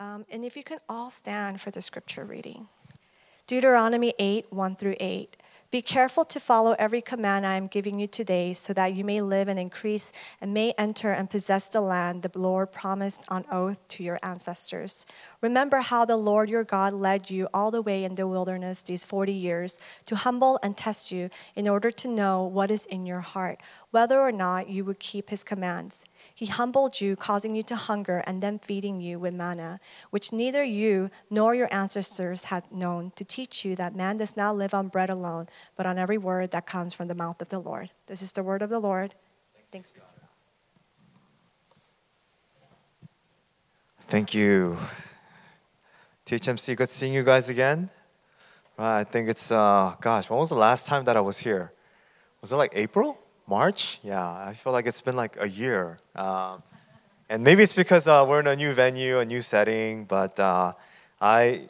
Um, and if you can all stand for the scripture reading Deuteronomy 8 1 through 8. Be careful to follow every command I am giving you today, so that you may live and increase and may enter and possess the land the Lord promised on oath to your ancestors. Remember how the Lord your God led you all the way in the wilderness these 40 years to humble and test you in order to know what is in your heart, whether or not you would keep his commands. He humbled you, causing you to hunger, and then feeding you with manna, which neither you nor your ancestors had known, to teach you that man does not live on bread alone, but on every word that comes from the mouth of the Lord. This is the word of the Lord. Thanks be to God. Thank you. THMC, good seeing you guys again. Right, I think it's, uh, gosh, when was the last time that I was here? Was it like April? March? Yeah, I feel like it's been like a year. Um, and maybe it's because uh, we're in a new venue, a new setting, but uh, I,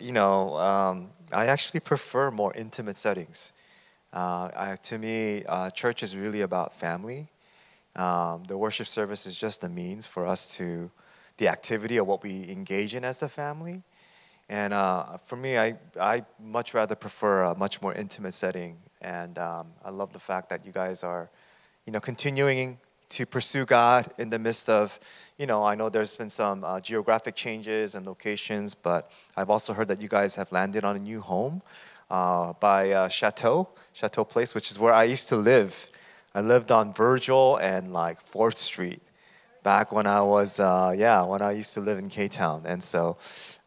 you know, um, I actually prefer more intimate settings. Uh, I, to me, uh, church is really about family. Um, the worship service is just a means for us to, the activity of what we engage in as the family. And uh, for me, I, I much rather prefer a much more intimate setting and um, I love the fact that you guys are, you know, continuing to pursue God in the midst of, you know, I know there's been some uh, geographic changes and locations, but I've also heard that you guys have landed on a new home uh, by uh, Shatto, Shatto Place, which is where I used to live. I lived on Virgil and like 4th Street back when I was, uh, yeah, when I used to live in K Town. And so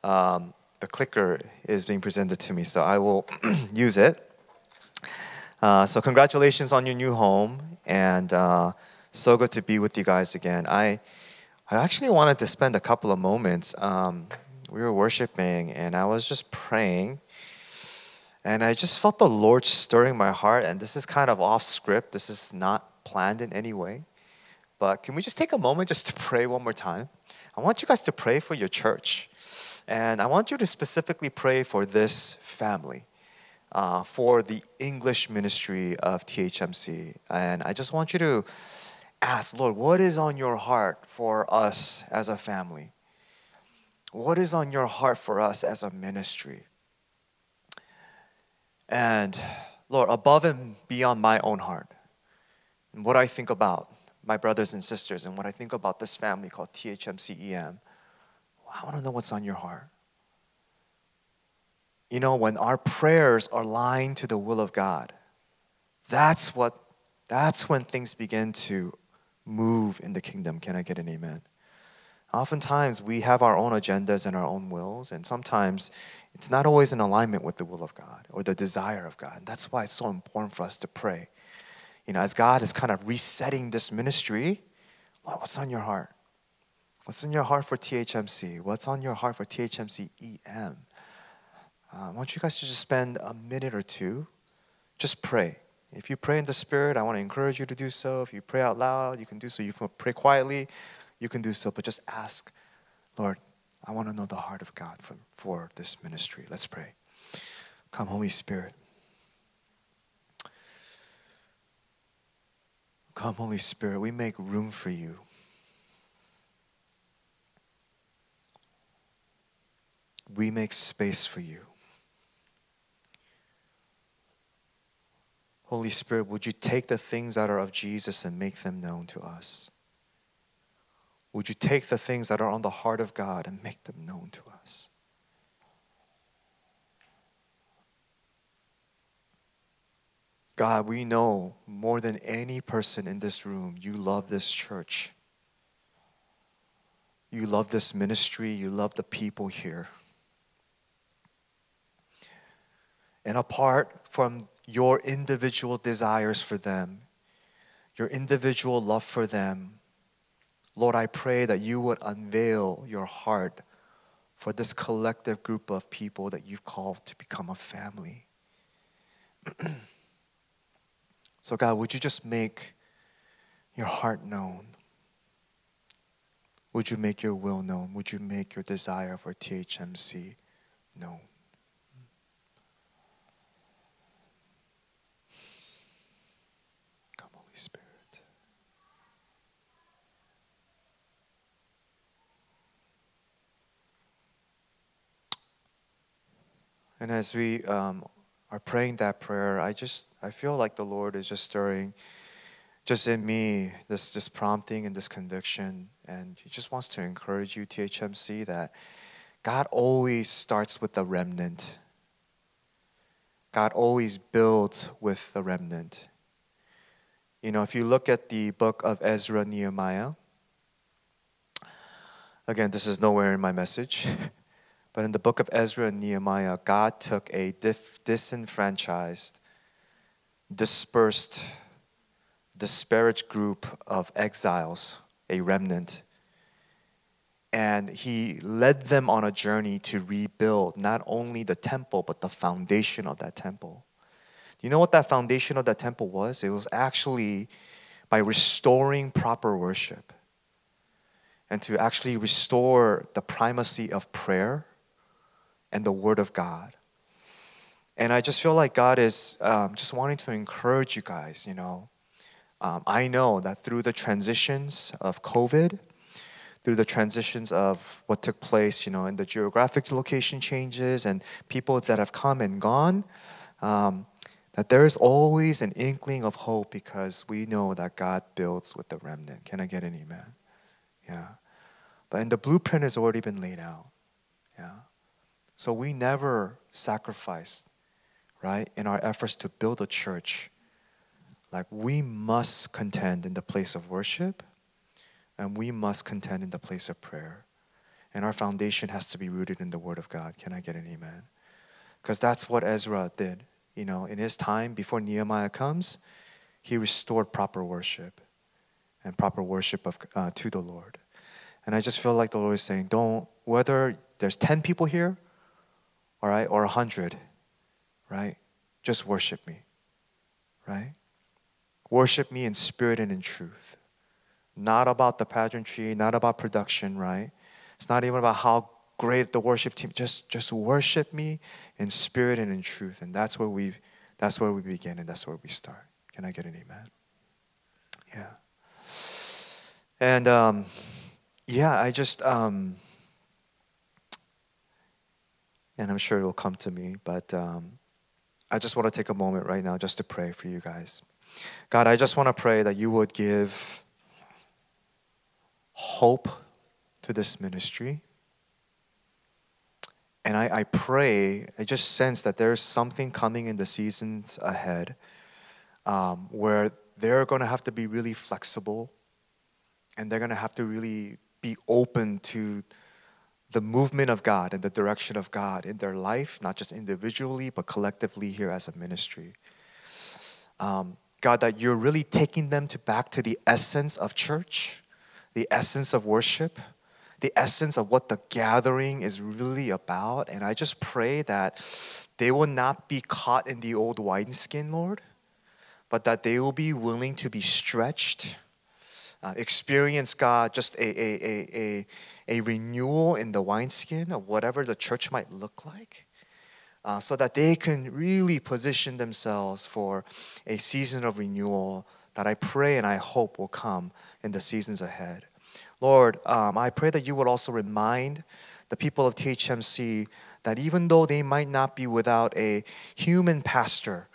um, the clicker is being presented to me, so I will use it. Uh, so congratulations on your new home, and uh, so good to be with you guys again. I I actually wanted to spend a couple of moments. Um, we were worshiping, and I was just praying, and I just felt the Lord stirring my heart. And this is kind of off script. This is not planned in any way. But can we just take a moment just to pray one more time? I want you guys to pray for your church. And I want you to specifically pray for this family uh, for the English ministry of THMC. And I just want you to ask, Lord, what is on your heart for us as a family? What is on your heart for us as a ministry? And Lord, above and beyond my own heart, and what I think about my brothers and sisters, and what I think about this family called THMCEM, I want to know what's on your heart you know, when our prayers are aligned to the will of God, that's what that's when things begin to move in the kingdom. Can I get an amen? Oftentimes we have our own agendas and our own wills, and sometimes it's not always in alignment with the will of God or the desire of God. And that's why it's so important for us to pray. You know, as God is kind of resetting this ministry, Lord, what's on your heart? What's in your heart for THMC? What's on your heart for THMC EM? Uh, I want you guys to just spend a minute or two, just pray. If you pray in the Spirit, I want to encourage you to do so. If you pray out loud, you can do so. You pray quietly, you can do so. But just ask, Lord, I want to know the heart of God for, for this ministry. Let's pray. Come, Holy Spirit. Come, Holy Spirit. We make room for you. We make space for you. Holy Spirit, would you take the things that are of Jesus and make them known to us? Would you take the things that are on the heart of God and make them known to us? God, we know more than any person in this room, you love this church. You love this ministry. You love the people here. And apart from your individual desires for them, your individual love for them. Lord, I pray that you would unveil your heart for this collective group of people that you've called to become a family. so, God, would you just make your heart known? Would you make your will known? Would you make your desire for THMC known? And as we um, are praying that prayer, I just I feel like the Lord is just stirring just in me this this prompting and this conviction and he just wants to encourage you THMC that God always starts with the remnant. God always builds with the remnant. You know, if you look at the book of Ezra Nehemiah, again, this is nowhere in my message, but in the book of Ezra and Nehemiah, God took a dif- disenfranchised, dispersed, disparaged group of exiles, a remnant, and he led them on a journey to rebuild not only the temple, but the foundation of that temple. Do you know what that foundation of that temple was? It was actually by restoring proper worship and to actually restore the primacy of prayer and the Word of God. And I just feel like God is um, just wanting to encourage you guys, you know. Um, I know that through the transitions of COVID, through the transitions of what took place, you know, in the geographic location changes and people that have come and gone, um, that there is always an inkling of hope because we know that God builds with the remnant. Can I get an amen? Yeah. But and the blueprint has already been laid out. Yeah. So we never sacrifice, right, in our efforts to build a church. Like we must contend in the place of worship and we must contend in the place of prayer. And our foundation has to be rooted in the Word of God. Can I get an amen? Because that's what Ezra did you know, in his time before Nehemiah comes, he restored proper worship and proper worship of, uh, to the Lord. And I just feel like the Lord is saying, don't, whether there's 10 people here, all right, or 100, right, just worship me, right? Worship me in spirit and in truth. Not about the pageantry, not about production, right? It's not even about how great the worship team just just worship me in spirit and in truth and that's where we that's where we begin and that's where we start can i get an amen yeah and um, yeah i just um, and i'm sure it will come to me but um, i just want to take a moment right now just to pray for you guys. God i just want to pray that you would give hope to this ministry. And I, I pray, I just sense that there's something coming in the seasons ahead um, where they're going to have to be really flexible and they're going to have to really be open to the movement of God and the direction of God in their life, not just individually, but collectively here as a ministry. Um, God, that you're really taking them to back to the essence of church, the essence of worship the essence of what the gathering is really about. And I just pray that they will not be caught in the old wineskin, Lord, but that they will be willing to be stretched, uh, experience, God, just a, a, a, a, a renewal in the wineskin of whatever the church might look like. Uh, so that they can really position themselves for a season of renewal that I pray and I hope will come in the seasons ahead. Lord, um, I pray that you would also remind the people of THMC that even though they might not be without a human pastor,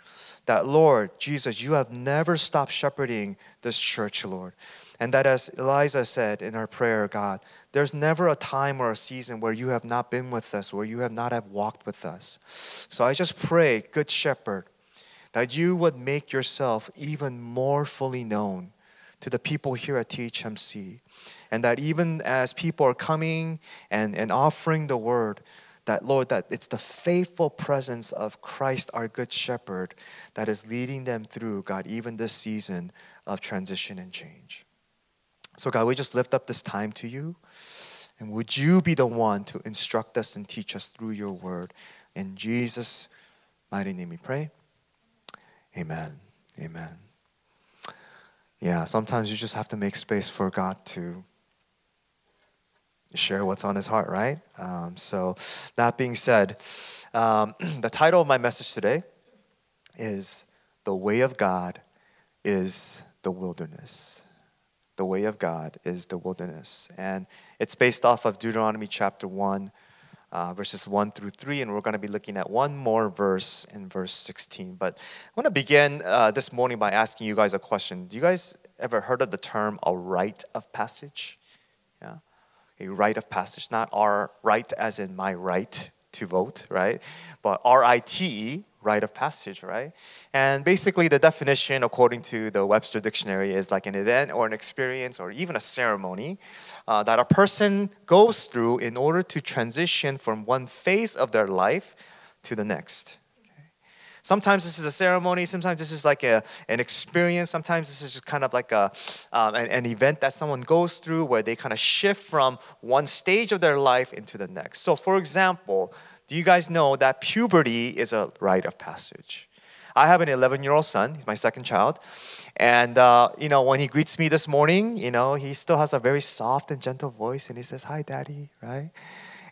that Lord Jesus, you have never stopped shepherding this church, Lord. And that as Eliza said in her prayer, God, there's never a time or a season where you have not been with us, where you have not have walked with us. So I just pray, good shepherd, that you would make yourself even more fully known to the people here at THMC and that even as people are coming and, and offering the word, that Lord, that it's the faithful presence of Christ, our good shepherd, that is leading them through, God, even this season of transition and change. So, God, we just lift up this time to you. And would you be the one to instruct us and teach us through your word? In Jesus' mighty name we pray. Amen. Amen. Yeah, sometimes you just have to make space for God to share what's on his heart, right? Um, so, that being said, um, the title of my message today is The Way of God is the Wilderness. The way of God is the wilderness. And it's based off of Deuteronomy chapter 1, uh, verses 1 through 3, and we're going to be looking at one more verse in verse 16. But I want to begin uh, this morning by asking you guys a question. Do you guys ever heard of the term a rite of passage? A rite of passage, not our right as in my right to vote, right? But R I T E, rite of passage, right? And basically, the definition, according to the Webster Dictionary, is like an event or an experience or even a ceremony uh, that a person goes through in order to transition from one phase of their life to the next. Sometimes this is a ceremony, sometimes this is like a, an experience, sometimes this is just kind of like a, um, an, an event that someone goes through where they kind of shift from one stage of their life into the next. So, for example, do you guys know that puberty is a rite of passage? I have an 11 year old son, he's my second child. And, uh, you know, when he greets me this morning, you know, he still has a very soft and gentle voice and he says, Hi, daddy, right?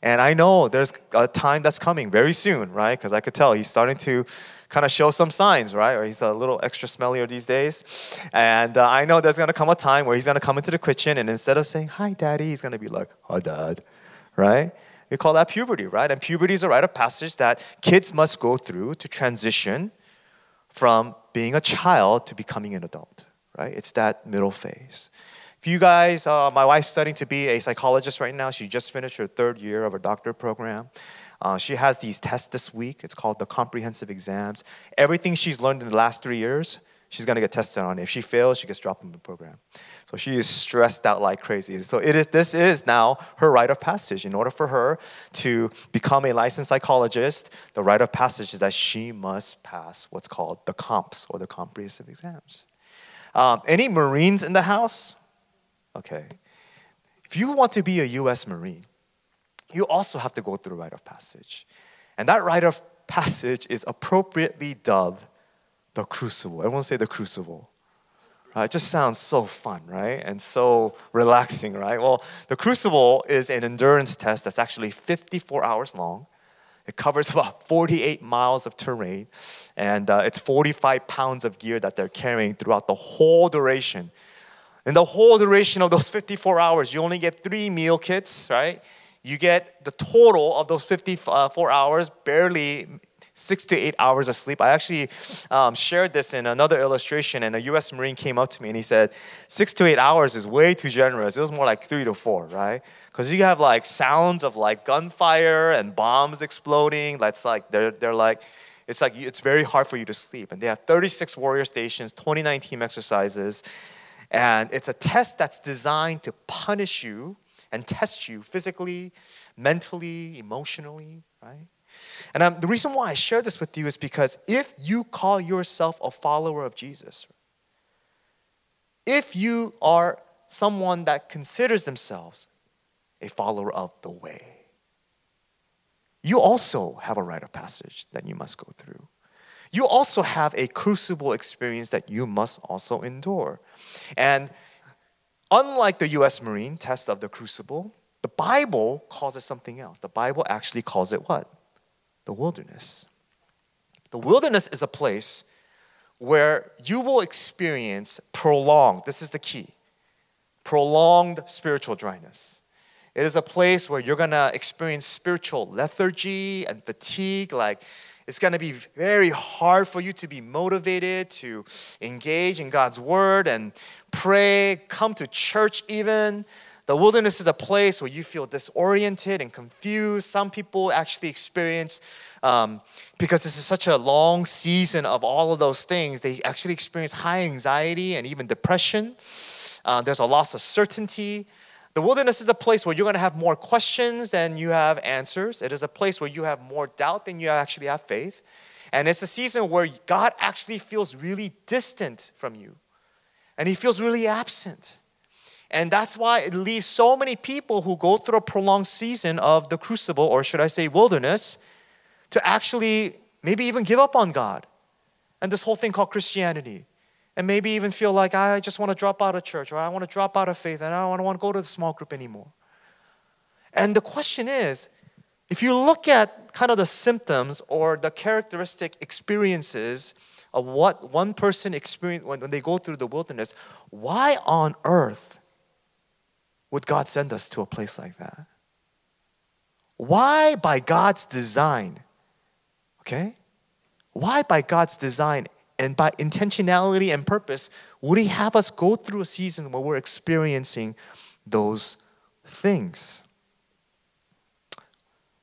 And I know there's a time that's coming very soon, right? Because I could tell he's starting to kind of show some signs, right? Or he's a little extra smellier these days. And uh, I know there's going to come a time where he's going to come into the kitchen and instead of saying, Hi, daddy, he's going to be like, Hi, dad, right? We call that puberty, right? And puberty is a rite of passage that kids must go through to transition from being a child to becoming an adult, right? It's that middle phase. If you guys, uh, my wife's studying to be a psychologist right now. She just finished her third year of her doctorate program. Uh, she has these tests this week. It's called the comprehensive exams. Everything she's learned in the last three years, she's gonna get tested on. If she fails, she gets dropped from the program. So she is stressed out like crazy. So it is, this is now her rite of passage. In order for her to become a licensed psychologist, the rite of passage is that she must pass what's called the comps or the comprehensive exams. Um, any Marines in the house? Okay. If you want to be a U.S. Marine, you also have to go through a rite of passage. And that rite of passage is appropriately dubbed the crucible. Everyone say the crucible. It just sounds so fun, right? And so relaxing, right? Well, the crucible is an endurance test that's actually 54 hours long. It covers about 48 miles of terrain, and uh, it's 45 pounds of gear that they're carrying throughout the whole duration. In the whole duration of those 54 hours, you only get three meal kits, right? You get the total of those 54 hours barely six to eight hours of sleep. I actually um, shared this in another illustration, and a US Marine came up to me and he said, Six to eight hours is way too generous. It was more like three to four, right? Because you have like sounds of like gunfire and bombs exploding. That's like, they're, they're like, it's like it's very hard for you to sleep. And they have 36 warrior stations, 29 team exercises. And it's a test that's designed to punish you and test you physically, mentally, emotionally, right? And um, the reason why I share this with you is because if you call yourself a follower of Jesus, if you are someone that considers themselves a follower of the way, you also have a rite of passage that you must go through. You also have a crucible experience that you must also endure. And unlike the US Marine test of the crucible, the Bible calls it something else. The Bible actually calls it what? the wilderness. The wilderness is a place where you will experience prolonged, this is the key, prolonged spiritual dryness. It is a place where you're gonna experience spiritual lethargy and fatigue. Like, it's gonna be very hard for you to be motivated to engage in God's word and pray, come to church even. The wilderness is a place where you feel disoriented and confused. Some people actually experience, um, because this is such a long season of all of those things, they actually experience high anxiety and even depression. Uh, there's a loss of certainty. The wilderness is a place where you're going to have more questions than you have answers. It is a place where you have more doubt than you actually have faith. And it's a season where God actually feels really distant from you. And he feels really absent. And that's why it leaves so many people who go through a prolonged season of the crucible, or should I say wilderness, to actually maybe even give up on God and this whole thing called Christianity. And maybe even feel like I just want to drop out of church or I want to drop out of faith and I don't want to go to the small group anymore. And the question is if you look at kind of the symptoms or the characteristic experiences of what one person experience when they go through the wilderness, why on earth would God send us to a place like that? why by God's design, okay? Why by God's design and by intentionality and purpose would He have us go through a season where we're experiencing those things?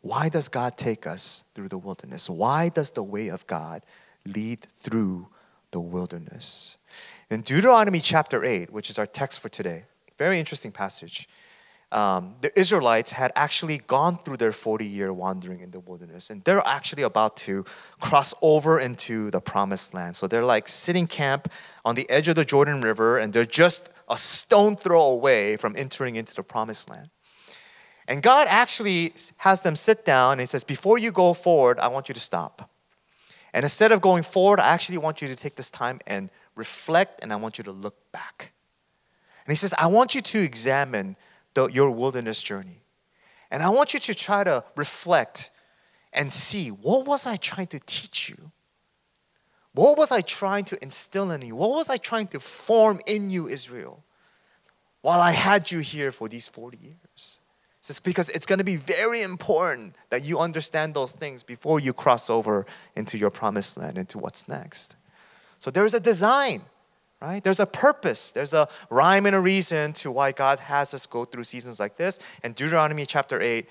Why does God take us through the wilderness? Why does the way of God lead through the wilderness? In Deuteronomy chapter 8, which is our text for today, very interesting passage. Um, the Israelites had actually gone through their 40 year wandering in the wilderness, and they're actually about to cross over into the promised land. So they're like sitting camp on the edge of the Jordan River, and they're just a stone throw away from entering into the promised land. And God actually has them sit down and He says, Before you go forward, I want you to stop. And instead of going forward, I actually want you to take this time and reflect, and I want you to look back. And He says, I want you to examine the, your wilderness journey. And I want you to try to reflect and see what was I trying to teach you? What was I trying to instill in you? What was I trying to form in you, Israel, while I had you here for these 40 years? It's because it's going to be very important that you understand those things before you cross over into your promised land, into what's next. So there's a design, right? There's a purpose. There's a rhyme and a reason to why God has us go through seasons like this. And Deuteronomy chapter 8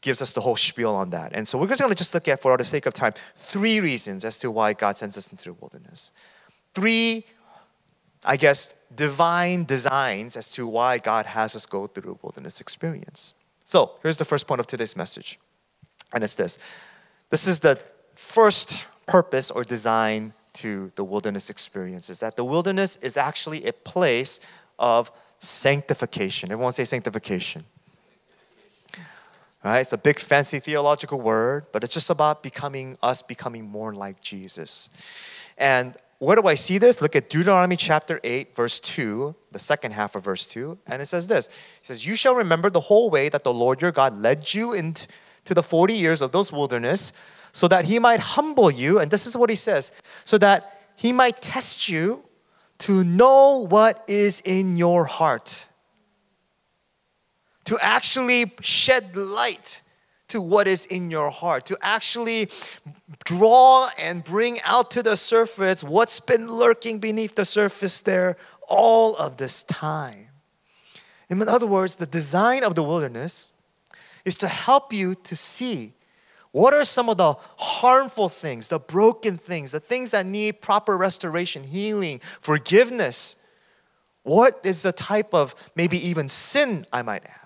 gives us the whole spiel on that. And so we're just going to just look at, for the sake of time, three reasons as to why God sends us into the wilderness. Three, I guess, divine designs as to why God has us go through a wilderness experience. So here's the first point of today's message, and it's this this is the first purpose or design to the wilderness experience is that the wilderness is actually a place of sanctification. Everyone say sanctification. Right? It's a big fancy theological word, but it's just about becoming us becoming more like Jesus. And where do I see this? Look at Deuteronomy chapter 8, verse 2, the second half of verse 2. And it says this It says, You shall remember the whole way that the Lord your God led you into the 40 years of those wilderness, so that he might humble you. And this is what he says so that he might test you to know what is in your heart, to actually shed light to what is in your heart, to actually draw and bring out to the surface what's been lurking beneath the surface there all of this time. In other words, the design of the wilderness is to help you to see what are some of the harmful things, the broken things, the things that need proper restoration, healing, forgiveness. What is the type of maybe even sin, I might add?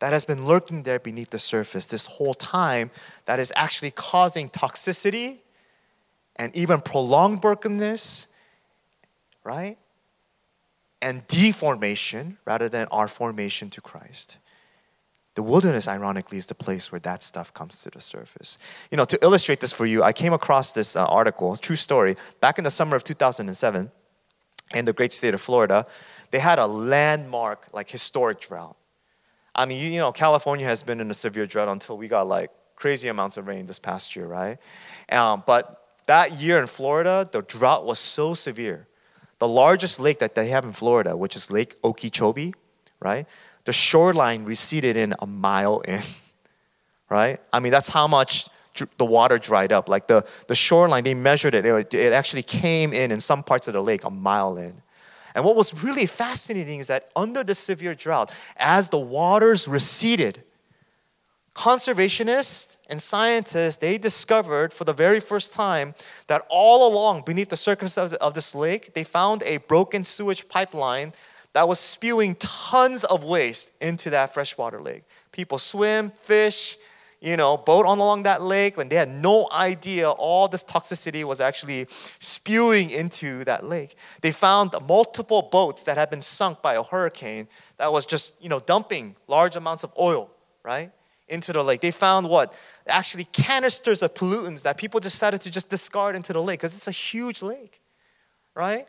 that has been lurking there beneath the surface this whole time that is actually causing toxicity and even prolonged brokenness, right? And deformation rather than our formation to Christ. The wilderness, ironically, is the place where that stuff comes to the surface. You know, to illustrate this for you, I came across this uh, article, true story, back in the summer of 2007 in the great state of Florida. They had a landmark, like historic drought. I mean, you know, California has been in a severe drought until we got like crazy amounts of rain this past year, right? Um, but that year in Florida, the drought was so severe. The largest lake that they have in Florida, which is Lake Okeechobee, right? The shoreline receded in a mile in, right? I mean, that's how much the water dried up. Like the, the shoreline, they measured it, it, it actually came in in some parts of the lake a mile in. And what was really fascinating is that under the severe drought, as the waters receded, conservationists and scientists they discovered for the very first time that all along beneath the surface of, the, of this lake they found a broken sewage pipeline that was spewing tons of waste into that freshwater lake people swim fish you know, boat on along that lake when they had no idea all this toxicity was actually spewing into that lake. They found multiple boats that had been sunk by a hurricane that was just, you know, dumping large amounts of oil, right, into the lake. They found what? Actually canisters of pollutants that people decided to just discard into the lake because it's a huge lake, right?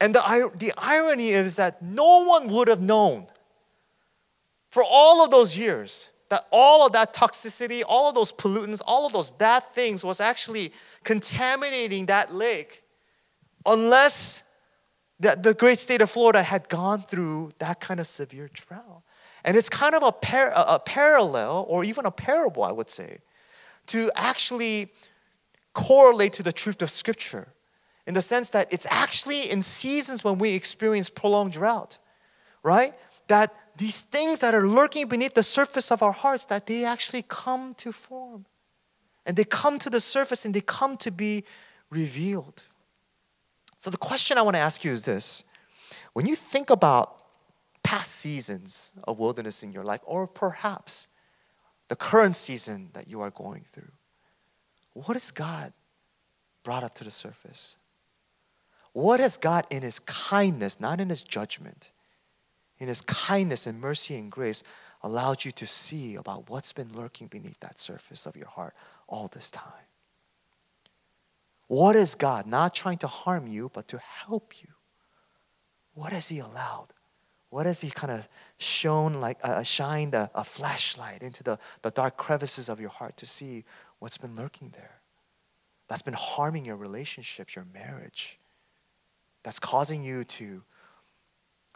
And the, the irony is that no one would have known for all of those years that all of that toxicity, all of those pollutants, all of those bad things was actually contaminating that lake unless the, the great state of Florida had gone through that kind of severe drought. And it's kind of a, par- a parallel or even a parable, I would say, to actually correlate to the truth of Scripture in the sense that it's actually in seasons when we experience prolonged drought, right? That these things that are lurking beneath the surface of our hearts, that they actually come to form. And they come to the surface and they come to be revealed. So the question I want to ask you is this when you think about past seasons of wilderness in your life, or perhaps the current season that you are going through, what has God brought up to the surface? What has God, in His kindness, not in His judgment, in His kindness and mercy and grace, allowed you to see about what's been lurking beneath that surface of your heart all this time? What is God not trying to harm you, but to help you? What has He allowed? What has He kind of shown, like uh, shined a, a flashlight into the, the dark crevices of your heart to see what's been lurking there? That's been harming your relationships, your marriage, that's causing you to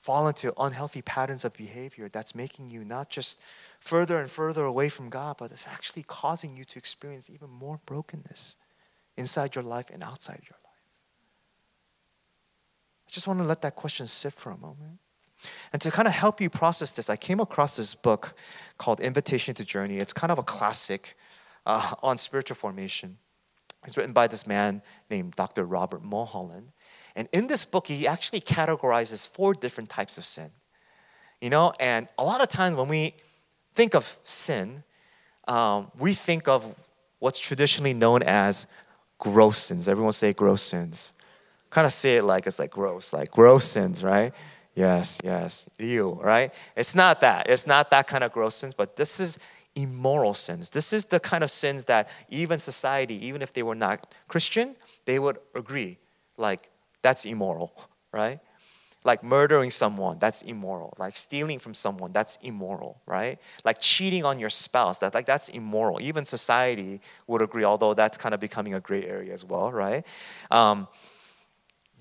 fall into unhealthy patterns of behavior that's making you not just further and further away from God, but it's actually causing you to experience even more brokenness inside your life and outside your life. I just want to let that question sit for a moment. And to kind of help you process this, I came across this book called Invitation to Journey. It's kind of a classic uh, on spiritual formation. It's written by this man named Dr. Robert Mulholland. And in this book, he actually categorizes four different types of sin. You know, and a lot of times when we think of sin, um, we think of what's traditionally known as gross sins. Everyone say gross sins. Kind of say it like it's like gross, like gross sins, right? Yes, yes, ew, right? It's not that. It's not that kind of gross sins, but this is immoral sins. This is the kind of sins that even society, even if they were not Christian, they would agree. Like that's immoral, right? Like murdering someone, that's immoral. Like stealing from someone, that's immoral, right? Like cheating on your spouse, that like that's immoral. Even society would agree, although that's kind of becoming a gray area as well, right? Um,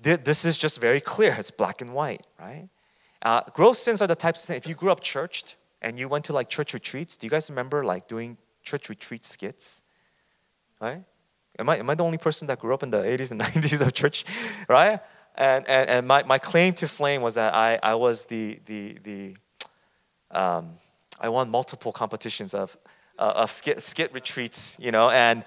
th- this is just very clear. It's black and white, right? Uh, gross sins are the types of things. If you grew up churched and you went to like church retreats, do you guys remember like doing church retreat skits? Right? Am I, am I the only person that grew up in the 80s and 90s of church? Right? And, and, and my, my claim to fame was that I, I was the, the, the um, I won multiple competitions of, uh, of skit, skit retreats, you know, and,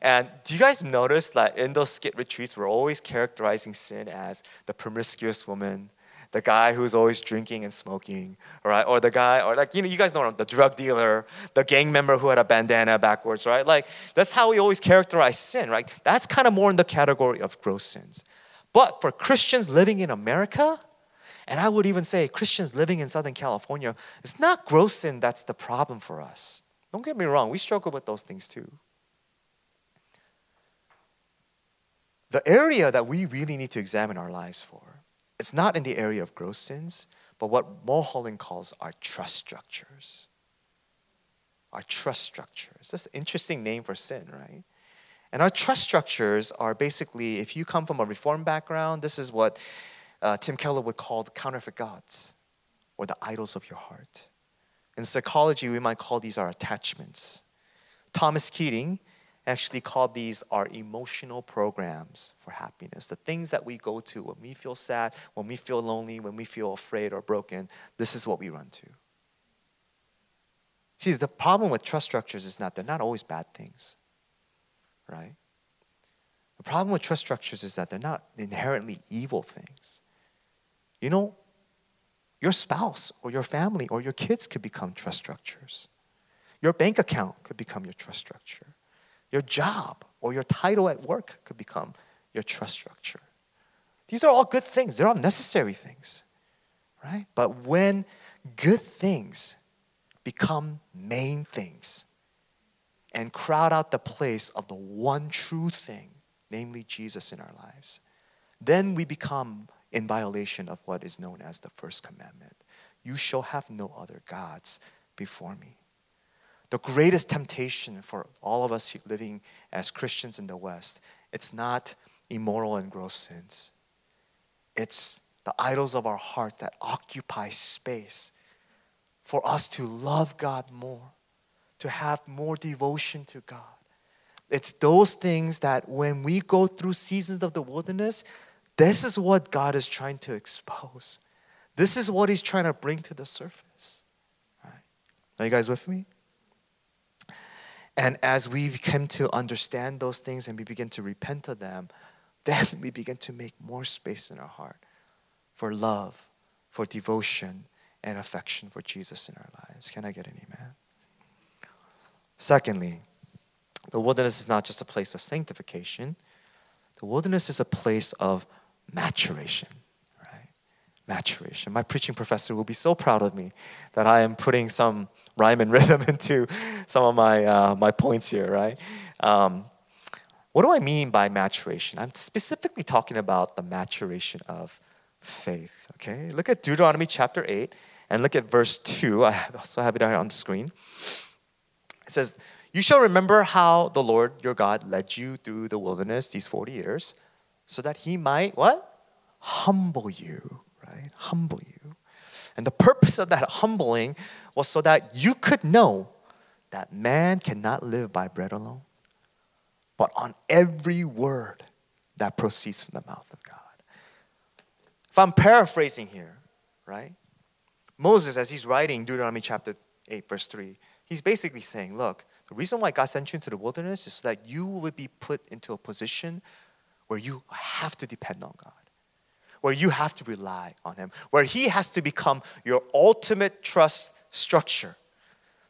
and do you guys notice that in those skit retreats, we're always characterizing sin as the promiscuous woman, the guy who's always drinking and smoking, right? Or the guy, or like, you know, you guys know the drug dealer, the gang member who had a bandana backwards, right? Like, that's how we always characterize sin, right? That's kind of more in the category of gross sins. But for Christians living in America, and I would even say Christians living in Southern California, it's not gross sin that's the problem for us. Don't get me wrong, we struggle with those things too. The area that we really need to examine our lives for it's not in the area of gross sins, but what Mulholland calls our trust structures. Our trust structures. That's an interesting name for sin, right? And our trust structures are basically, if you come from a reform background, this is what uh, Tim Keller would call the counterfeit gods or the idols of your heart. In psychology, we might call these our attachments. Thomas Keating actually called these our emotional programs for happiness. The things that we go to when we feel sad, when we feel lonely, when we feel afraid or broken, this is what we run to. See, the problem with trust structures is not, they're not always bad things, right? The problem with trust structures is that they're not inherently evil things. You know, your spouse or your family or your kids could become trust structures. Your bank account could become your trust structure. Your job or your title at work could become your trust structure. These are all good things, they're all necessary things, right? But when good things become main things and crowd out the place of the one true thing, namely Jesus in our lives, then we become in violation of what is known as the first commandment. You shall have no other gods before me the greatest temptation for all of us living as Christians in the West, it's not immoral and gross sins. It's the idols of our hearts that occupy space for us to love God more, to have more devotion to God. It's those things that when we go through seasons of the wilderness, this is what God is trying to expose. This is what He's trying to bring to the surface. Right? Are you guys with me? And as we come to understand those things and we begin to repent of them, then we begin to make more space in our heart for love, for devotion, and affection for Jesus in our lives. Can I get an amen? Secondly, the wilderness is not just a place of sanctification, the wilderness is a place of maturation. Right? Maturation. My preaching professor will be so proud of me that I am putting some rhyme and rhythm into some of my, uh, my points here, right? Um, what do I mean by maturation? I'm specifically talking about the maturation of faith, okay? Look at Deuteronomy chapter 8 and look at verse 2. I also have it here on the screen. It says, You shall remember how the Lord your God led you through the wilderness these 40 years, so that he might, what? Humble you, right? Humble you. And the purpose of that humbling was so that you could know that man cannot live by bread alone, but on every word that proceeds from the mouth of God. If I'm paraphrasing here, right? Moses, as he's writing Deuteronomy chapter 8, verse 3, he's basically saying, Look, the reason why God sent you into the wilderness is so that you would be put into a position where you have to depend on God where you have to rely on Him, where He has to become your ultimate trust structure.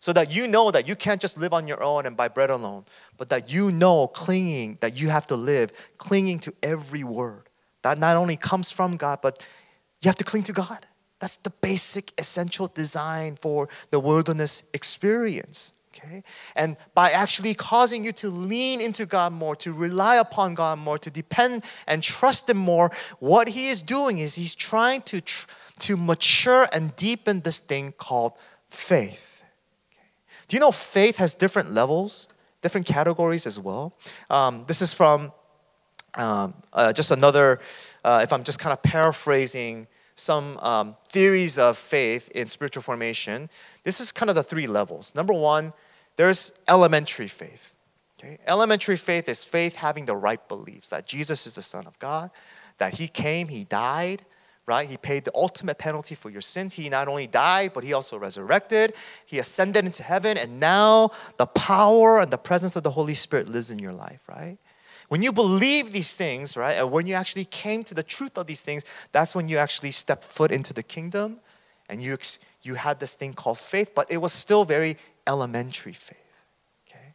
So that you know that you can't just live on your own and by bread alone, but that you know clinging, that you have to live clinging to every word. That not only comes from God, but you have to cling to God. That's the basic essential design for the wilderness experience. Okay? And by actually causing you to lean into God more, to rely upon God more, to depend and trust Him more, what He is doing is He's trying to, tr- to mature and deepen this thing called faith. Do you know faith has different levels, different categories as well? Um, this is from um, uh, just another, uh, if I'm just kind of paraphrasing some um, theories of faith in spiritual formation. This is kind of the three levels. Number one, there's elementary faith. Okay? Elementary faith is faith having the right beliefs that Jesus is the Son of God, that He came, He died, right? He paid the ultimate penalty for your sins. He not only died, but He also resurrected. He ascended into heaven, and now the power and the presence of the Holy Spirit lives in your life, right? When you believe these things, right, and when you actually came to the truth of these things, that's when you actually step foot into the kingdom and you, you had this thing called faith, but it was still very elementary faith. Okay?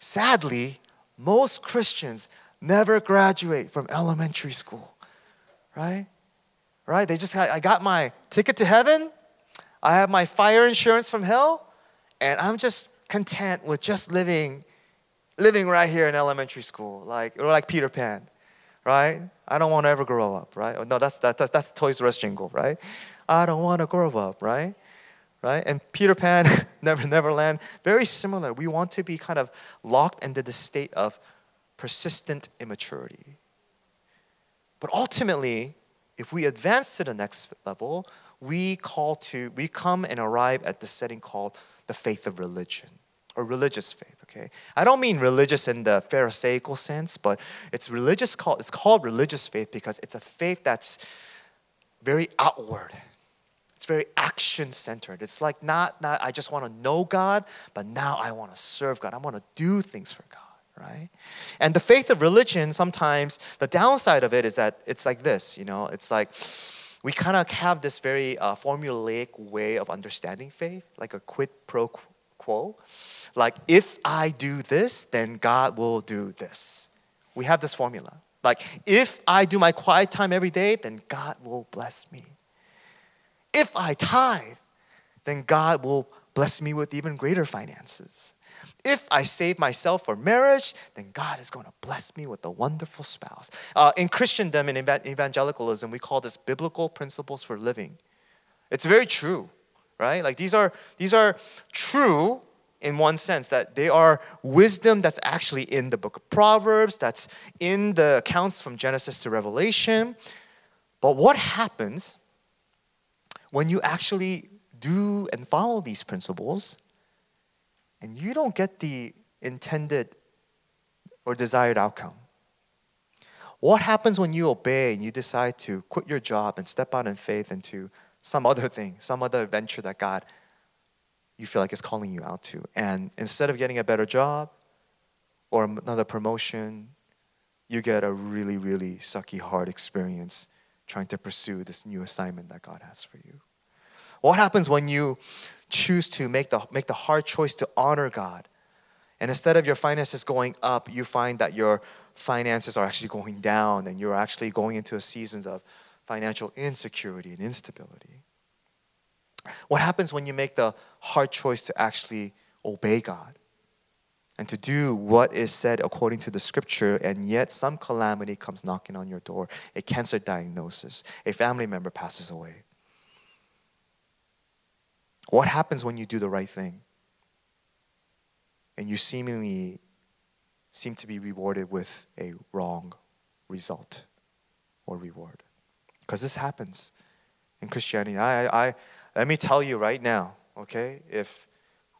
Sadly, most Christians never graduate from elementary school, right? Right? They just I got my ticket to heaven, I have my fire insurance from hell, and I'm just content with just living living right here in elementary school, like or like Peter Pan, right? I don't want to ever grow up, right? Oh, no, that's that, that's that's Toys R Us jingle, right? I don't want to grow up, right? right? And Peter Pan, Never Neverland, very similar. We want to be kind of locked into the state of persistent immaturity. But ultimately, if we advance to the next level, we call to we come and arrive at the setting called the faith of religion or religious faith okay i don't mean religious in the pharisaical sense but it's religious called it's called religious faith because it's a faith that's very outward it's very action centered. It's like not, not I just want to know God, but now I want to serve God. I want to do things for God, right? And the faith of religion, sometimes the downside of it is that it's like this, you know, it's like we kind of have this very uh, formulaic way of understanding faith, like a quid pro quo. Like, if I do this, then God will do this. We have this formula. Like, if I do my quiet time every day, then God will bless me. If I tithe, then God will bless me with even greater finances. If I save myself for marriage, then God is going to bless me with a wonderful spouse. Uh, in Christendom and evangelicalism, we call this biblical principles for living. It's very true, right? Like these are these are true in one sense that they are wisdom that's actually in the book of Proverbs, that's in the accounts from Genesis to Revelation. But what happens when you actually do and follow these principles, and you don't get the intended or desired outcome. What happens when you obey and you decide to quit your job and step out in faith into some other thing, some other adventure that God you feel like is calling you out to? And instead of getting a better job or another promotion, you get a really, really sucky, hard experience trying to pursue this new assignment that God has for you. What happens when you choose to make the, make the hard choice to honor God? And instead of your finances going up, you find that your finances are actually going down and you're actually going into a seasons of financial insecurity and instability. What happens when you make the hard choice to actually obey God and to do what is said according to the scripture, and yet some calamity comes knocking on your door a cancer diagnosis, a family member passes away? What happens when you do the right thing and you seemingly seem to be rewarded with a wrong result or reward? Because this happens in Christianity. I, I, let me tell you right now, okay? If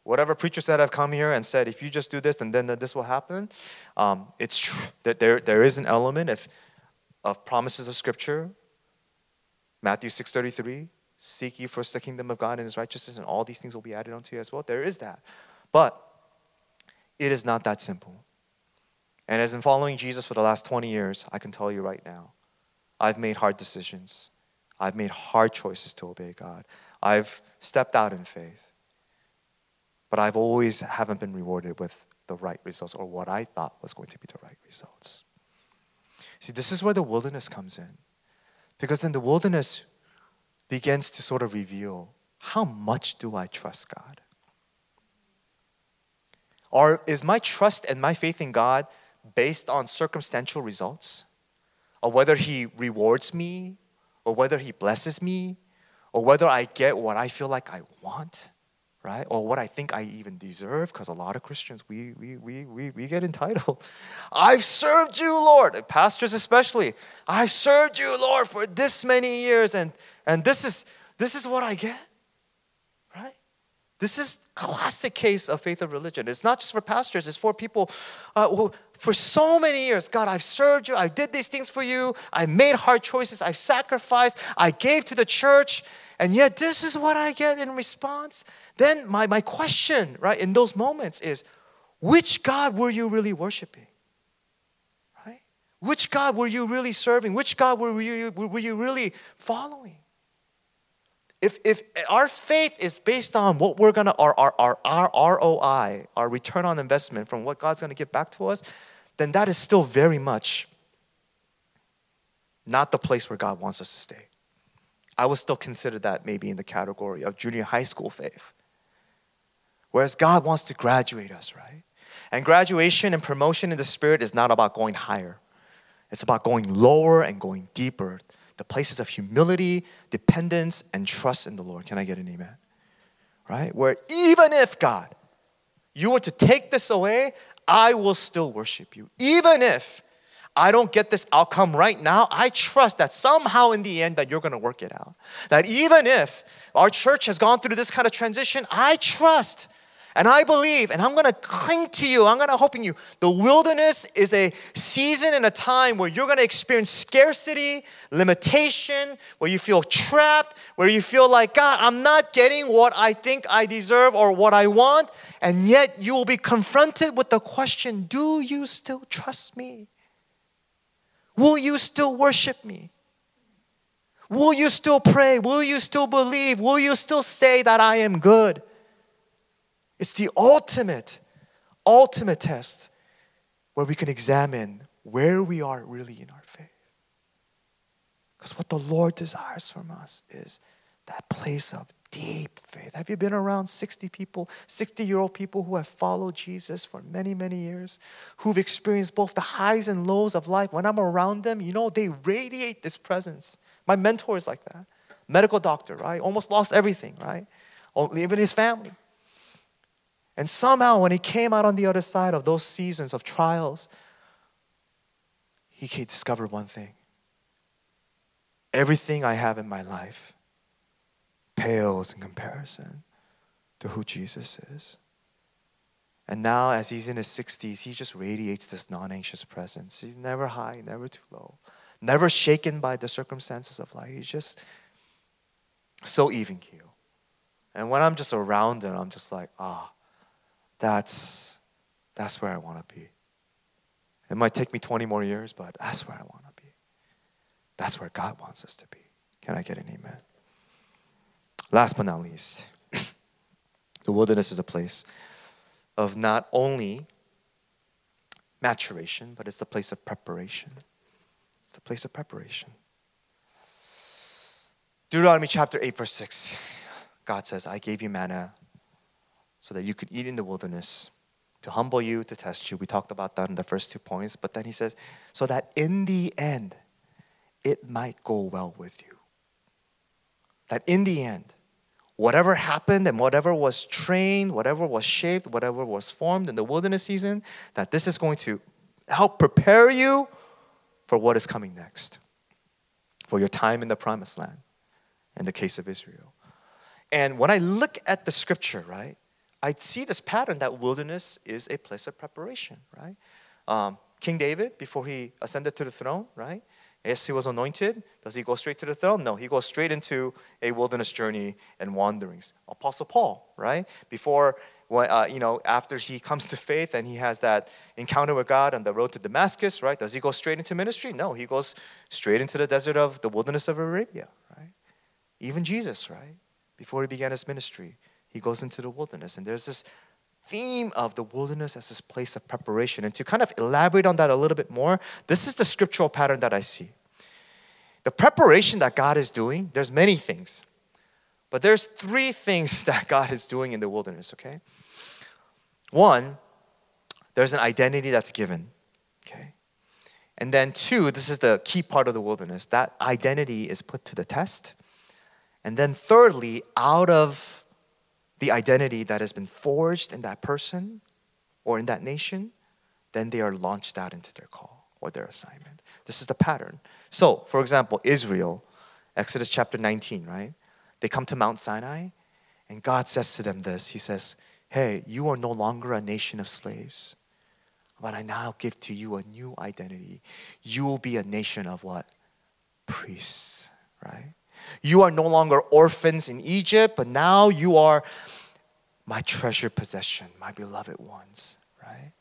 whatever preachers that have come here and said, if you just do this and then this will happen, um, it's true that there, there is an element of, of promises of Scripture. Matthew 6.33, Seek ye first the kingdom of God and his righteousness, and all these things will be added unto you as well. There is that. But it is not that simple. And as in following Jesus for the last 20 years, I can tell you right now, I've made hard decisions. I've made hard choices to obey God. I've stepped out in faith. But I've always haven't been rewarded with the right results or what I thought was going to be the right results. See, this is where the wilderness comes in. Because in the wilderness, begins to sort of reveal how much do I trust God? Or is my trust and my faith in God based on circumstantial results? Or whether He rewards me, or whether He blesses me, or whether I get what I feel like I want? Right? Or what I think I even deserve, because a lot of Christians, we, we, we, we, we get entitled. I've served you, Lord, pastors especially. I've served you, Lord, for this many years, and, and this, is, this is what I get, right? This is classic case of faith of religion. It's not just for pastors, it's for people uh, who, for so many years, God, I've served you, I did these things for you, I made hard choices, I've sacrificed, I gave to the church, and yet this is what I get in response. Then my, my question, right, in those moments is which God were you really worshiping? Right? Which God were you really serving? Which God were you, were you really following? If, if our faith is based on what we're gonna, our, our, our, our ROI, our return on investment from what God's gonna give back to us, then that is still very much not the place where God wants us to stay. I would still consider that maybe in the category of junior high school faith. Whereas God wants to graduate us, right? And graduation and promotion in the Spirit is not about going higher, it's about going lower and going deeper. The places of humility, dependence, and trust in the Lord. Can I get an amen? Right? Where even if God, you were to take this away, I will still worship you. Even if I don't get this outcome right now, I trust that somehow in the end that you're going to work it out. That even if our church has gone through this kind of transition, I trust and I believe, and I'm gonna cling to you, I'm gonna hope in you. The wilderness is a season and a time where you're gonna experience scarcity, limitation, where you feel trapped, where you feel like, God, I'm not getting what I think I deserve or what I want. And yet you will be confronted with the question Do you still trust me? Will you still worship me? Will you still pray? Will you still believe? Will you still say that I am good? It's the ultimate, ultimate test where we can examine where we are really in our faith. Because what the Lord desires from us is that place of deep faith. Have you been around 60 people, 60 year old people who have followed Jesus for many, many years, who've experienced both the highs and lows of life? When I'm around them, you know, they radiate this presence. My mentor is like that. Medical doctor, right? Almost lost everything, right? Even his family. And somehow, when he came out on the other side of those seasons of trials, he discovered one thing everything I have in my life pales in comparison to who Jesus is. And now, as he's in his 60s, he just radiates this non anxious presence. He's never high, never too low, never shaken by the circumstances of life. He's just so even keel. And when I'm just around him, I'm just like, ah, that's, that's where I want to be. It might take me 20 more years, but that's where I want to be. That's where God wants us to be. Can I get an amen? Last but not least, the wilderness is a place of not only maturation, but it's a place of preparation. It's a place of preparation. Deuteronomy chapter 8, verse 6. God says, I gave you manna so that you could eat in the wilderness to humble you, to test you. We talked about that in the first two points. But then he says, so that in the end, it might go well with you. That in the end, whatever happened and whatever was trained, whatever was shaped, whatever was formed in the wilderness season, that this is going to help prepare you for what is coming next, for your time in the promised land, in the case of Israel. And when I look at the scripture, right, I see this pattern that wilderness is a place of preparation, right? Um, King David, before he ascended to the throne, right? Yes, he was anointed. Does he go straight to the throne? No, he goes straight into a wilderness journey and wanderings. Apostle Paul, right? Before, uh, you know, after he comes to faith and he has that encounter with God on the road to Damascus, right? Does he go straight into ministry? No, he goes straight into the desert of the wilderness of Arabia, right? Even Jesus, right? Before he began his ministry, he goes into the wilderness. And there's this theme of the wilderness as this place of preparation. And to kind of elaborate on that a little bit more, this is the scriptural pattern that I see. The preparation that God is doing, there's many things. But there's three things that God is doing in the wilderness, okay? One, there's an identity that's given, okay? And then two, this is the key part of the wilderness, that identity is put to the test. And then thirdly, out of the identity that has been forged in that person or in that nation, then they are launched out into their call or their assignment. This is the pattern. So, for example, Israel, Exodus chapter 19, right? They come to Mount Sinai, and God says to them this He says, Hey, you are no longer a nation of slaves, but I now give to you a new identity. You will be a nation of what? Priests, right? You are no longer orphans in Egypt, but now you are my treasured possession, my beloved ones, right?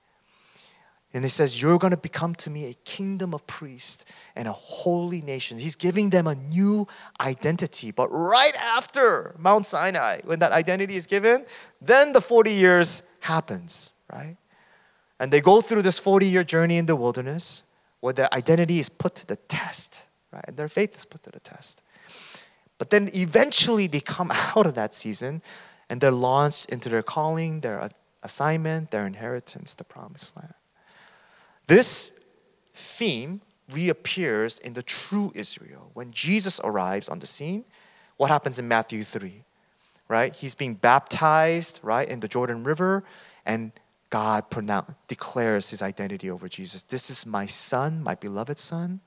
And he says, You're going to become to me a kingdom of priests and a holy nation. He's giving them a new identity. But right after Mount Sinai, when that identity is given, then the 40 years happens, right? And they go through this 40 year journey in the wilderness where their identity is put to the test, right? And their faith is put to the test. But then eventually they come out of that season and they're launched into their calling, their assignment, their inheritance, the promised land. This theme reappears in the true Israel. When Jesus arrives on the scene, what happens in Matthew 3? Right? He's being baptized, right, in the Jordan River, and God pronounce, declares his identity over Jesus. This is my son, my beloved son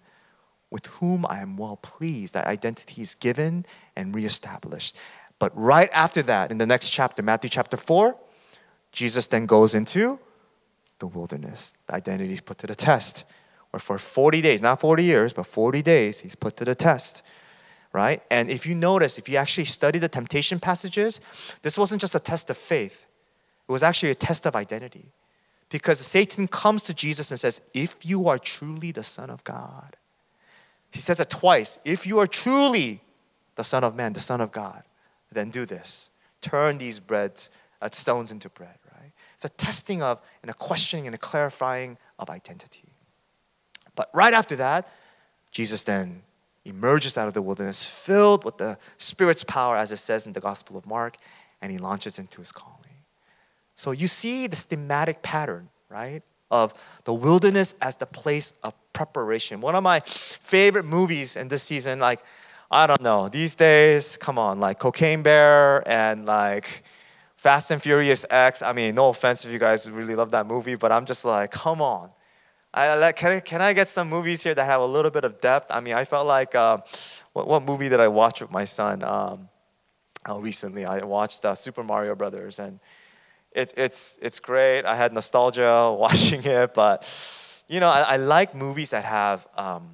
with whom I am well pleased. That identity is given and reestablished. But right after that, in the next chapter, Matthew chapter 4, Jesus then goes into the wilderness. The identity is put to the test. Where for 40 days, not 40 years, but 40 days, he's put to the test. Right? And if you notice, if you actually study the temptation passages, this wasn't just a test of faith, it was actually a test of identity. Because Satan comes to Jesus and says, If you are truly the Son of God, he says it twice. If you are truly the Son of Man, the Son of God, then do this. Turn these breads, uh, stones into bread, right? It's a testing of and a questioning and a clarifying of identity. But right after that, Jesus then emerges out of the wilderness filled with the Spirit's power, as it says in the Gospel of Mark, and he launches into his calling. So you see this thematic pattern, right? Of the wilderness as the place of preparation. One of my favorite movies in this season, like, I don't know, these days, come on, like Cocaine Bear and like Fast and Furious X. I mean, no offense if you guys really love that movie, but I'm just like, come on. I, like, can, I, can I get some movies here that have a little bit of depth? I mean, I felt like, uh, what, what movie did I watch with my son? Um, uh, recently. I watched uh, Super Mario Brothers, and it, it's it's great. I had nostalgia watching it, but you know, I, I like movies that have um,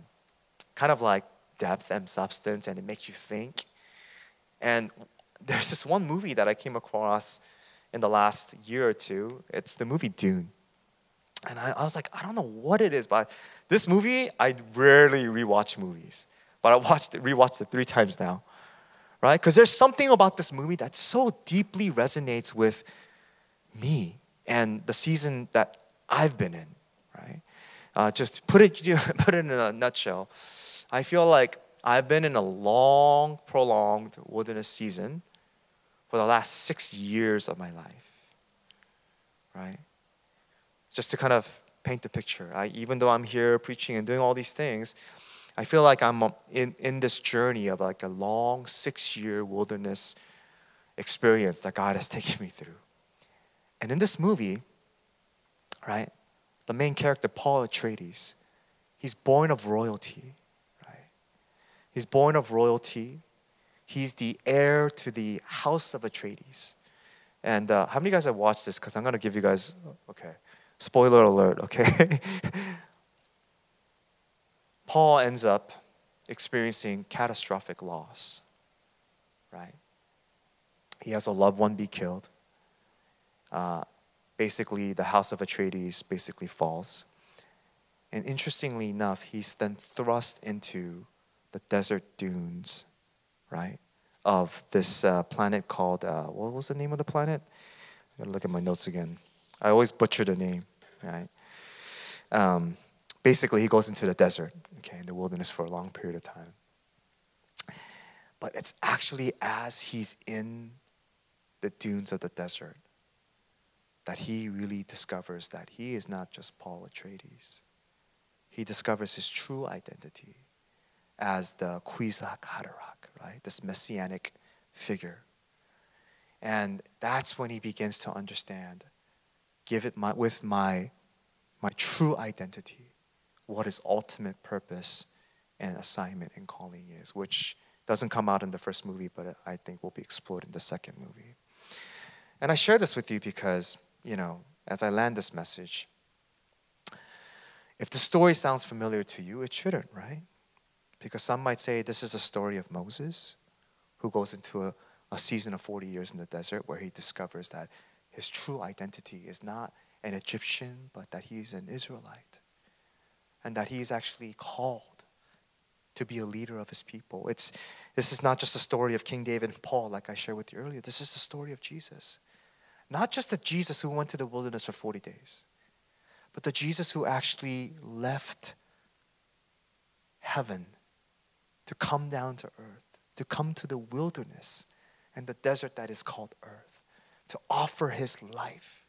kind of like depth and substance, and it makes you think. And there's this one movie that I came across in the last year or two. It's the movie Dune. And I, I was like, I don't know what it is, but this movie, I rarely rewatch movies. But I watched it, rewatched it three times now. Right? Because there's something about this movie that so deeply resonates with me and the season that I've been in. Uh, just put it, put it in a nutshell. I feel like I've been in a long, prolonged wilderness season for the last six years of my life. Right? Just to kind of paint the picture. I, even though I'm here preaching and doing all these things, I feel like I'm um, in, in this journey of like a long six year wilderness experience that God has taken me through. And in this movie, right, the main character, Paul Atreides, he's born of royalty, right? He's born of royalty. He's the heir to the house of Atreides. And uh, how many of you guys have watched this? Because I'm going to give you guys, okay, spoiler alert, okay? Paul ends up experiencing catastrophic loss, right? He has a loved one be killed. Uh, basically, the house of Atreides basically falls. And interestingly enough, he's then thrust into the desert dunes, right, of this uh, planet called, uh, what was the name of the planet? I gotta look at my notes again. I always butcher the name, right? Um, basically, he goes into the desert, okay, in the wilderness for a long period of time. But it's actually as he's in the dunes of the desert that he really discovers that he is not just Paul Atreides. He discovers his true identity as the Kwisatz Haderach, right? This messianic figure. And that's when he begins to understand, give it my, with my, my true identity, what his ultimate purpose and assignment and calling is, which doesn't come out in the first movie, but I think will be explored in the second movie. And I share this with you because, you know, as I land this message, if the story sounds familiar to you, it shouldn't, right? Because some might say this is a story of Moses who goes into a, a season of 40 years in the desert where he discovers that his true identity is not an Egyptian, but that he's an Israelite. And that he is actually called to be a leader of his people. It's, this is not just a story of King David and Paul, like I shared with you earlier. This is the story of Jesus. Not just the Jesus who went to the wilderness for 40 days, but the Jesus who actually left heaven to come down to earth, to come to the wilderness and the desert that is called earth, to offer his life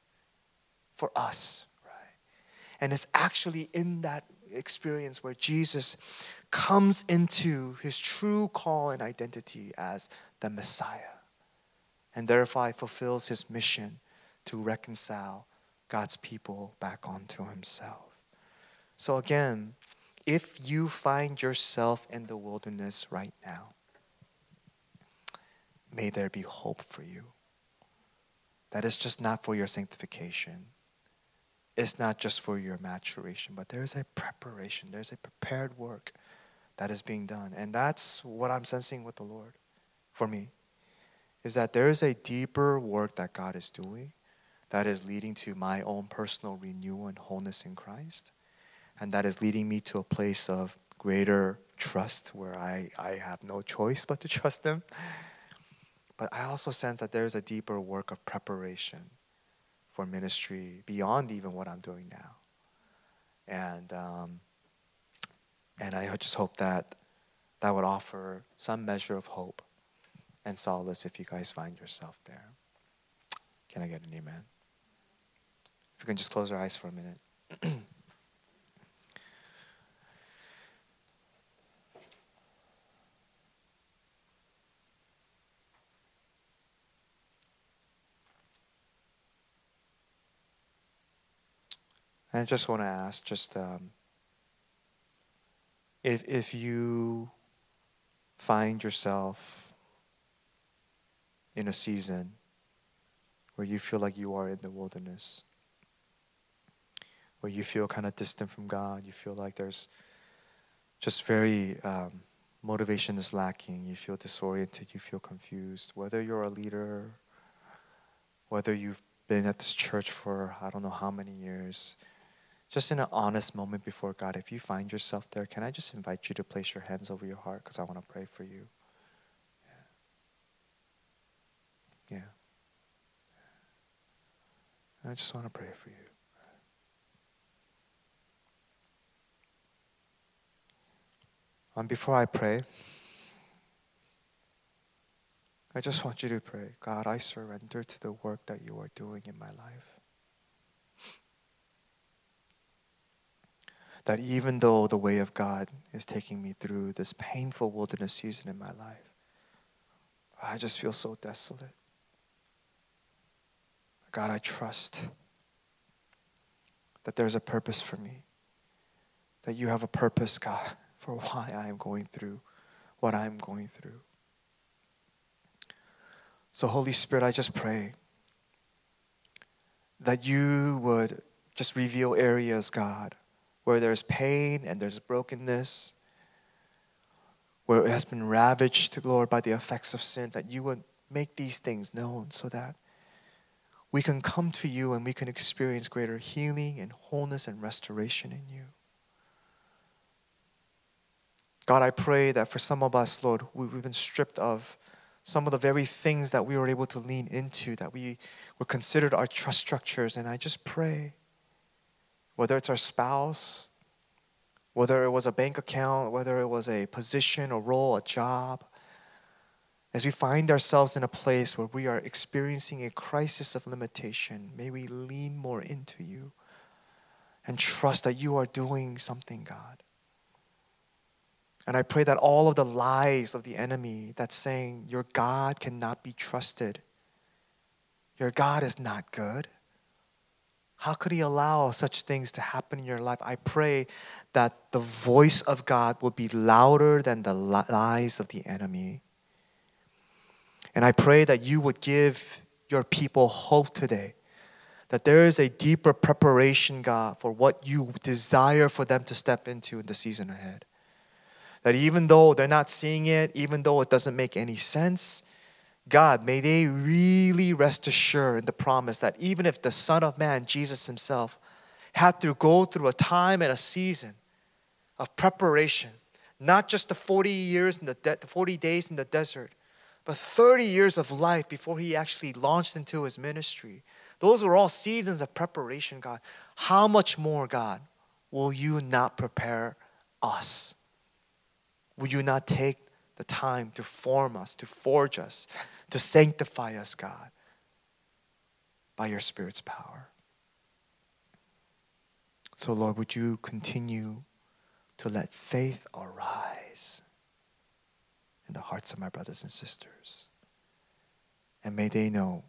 for us, right? And it's actually in that experience where Jesus comes into his true call and identity as the Messiah and thereby fulfills his mission to reconcile God's people back onto himself. So, again, if you find yourself in the wilderness right now, may there be hope for you. That is just not for your sanctification. It's not just for your maturation, but there is a preparation, there's a prepared work that is being done. And that's what I'm sensing with the Lord for me. Is that there is a deeper work that God is doing that is leading to my own personal renewal and wholeness in Christ and that is leading me to a place of greater trust where I, I have no choice but to trust Him. But I also sense that there's a deeper work of preparation for ministry beyond even what I'm doing now. And, um, and I just hope that that would offer some measure of hope and solace if you guys find yourself there. Can I get an amen? If we can just close our eyes for a minute. I just want to ask, just um, if if you find yourself in a season where you feel like you are in the wilderness, where you feel kind of distant from God, you feel like there's just very um, motivation is lacking, you feel disoriented, you feel confused, whether you're a leader, whether you've been at this church for I don't know how many years, just in an honest moment before God, if you find yourself there, can I just invite you to place your hands over your heart because I want to pray for you? Yeah. I just want to pray for you. And before I pray, I just want you to pray God, I surrender to the work that you are doing in my life. That even though the way of God is taking me through this painful wilderness season in my life, I just feel so desolate. God, I trust that there's a purpose for me, that you have a purpose, God, for why I am going through what I am going through. So, Holy Spirit, I just pray that you would just reveal areas, God, where there's pain and there's brokenness, where it has been ravaged, Lord, by the effects of sin, that you would make these things known so that we can come to you and we can experience greater healing and wholeness and restoration in you. God, I pray that for some of us, Lord, we've been stripped of some of the very things that we were able to lean into, that we were considered our trust structures. And I just pray, whether it's our spouse, whether it was a bank account, whether it was a position, a role, a job, as we find ourselves in a place where we are experiencing a crisis of limitation, may we lean more into you and trust that you are doing something, God. And I pray that all of the lies of the enemy that's saying your God cannot be trusted, your God is not good. How could He allow such things to happen in your life? I pray that the voice of God will be louder than the lies of the enemy. And I pray that you would give your people hope today. That there is a deeper preparation, God, for what you desire for them to step into in the season ahead. That even though they're not seeing it, even though it doesn't make any sense, God, may they really rest assured in the promise that even if the Son of Man, Jesus Himself, had to go through a time and a season of preparation, not just the 40 years in the, de- the 40 days in the desert, but 30 years of life before he actually launched into his ministry. Those were all seasons of preparation, God. How much more, God, will you not prepare us? Will you not take the time to form us, to forge us, to sanctify us, God, by your Spirit's power? So, Lord, would you continue to let faith arise in the hearts of my brothers and sisters? And may they know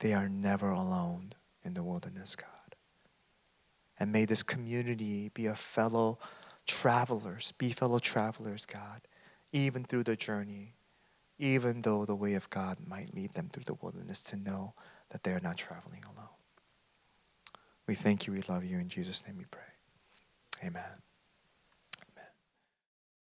they are never alone in the wilderness, God. And may this community be a fellow travelers, be fellow travelers, God, even through the journey, even though the way of God might lead them through the wilderness to know that they are not traveling alone. We thank you, we love you. In Jesus' name we pray. Amen.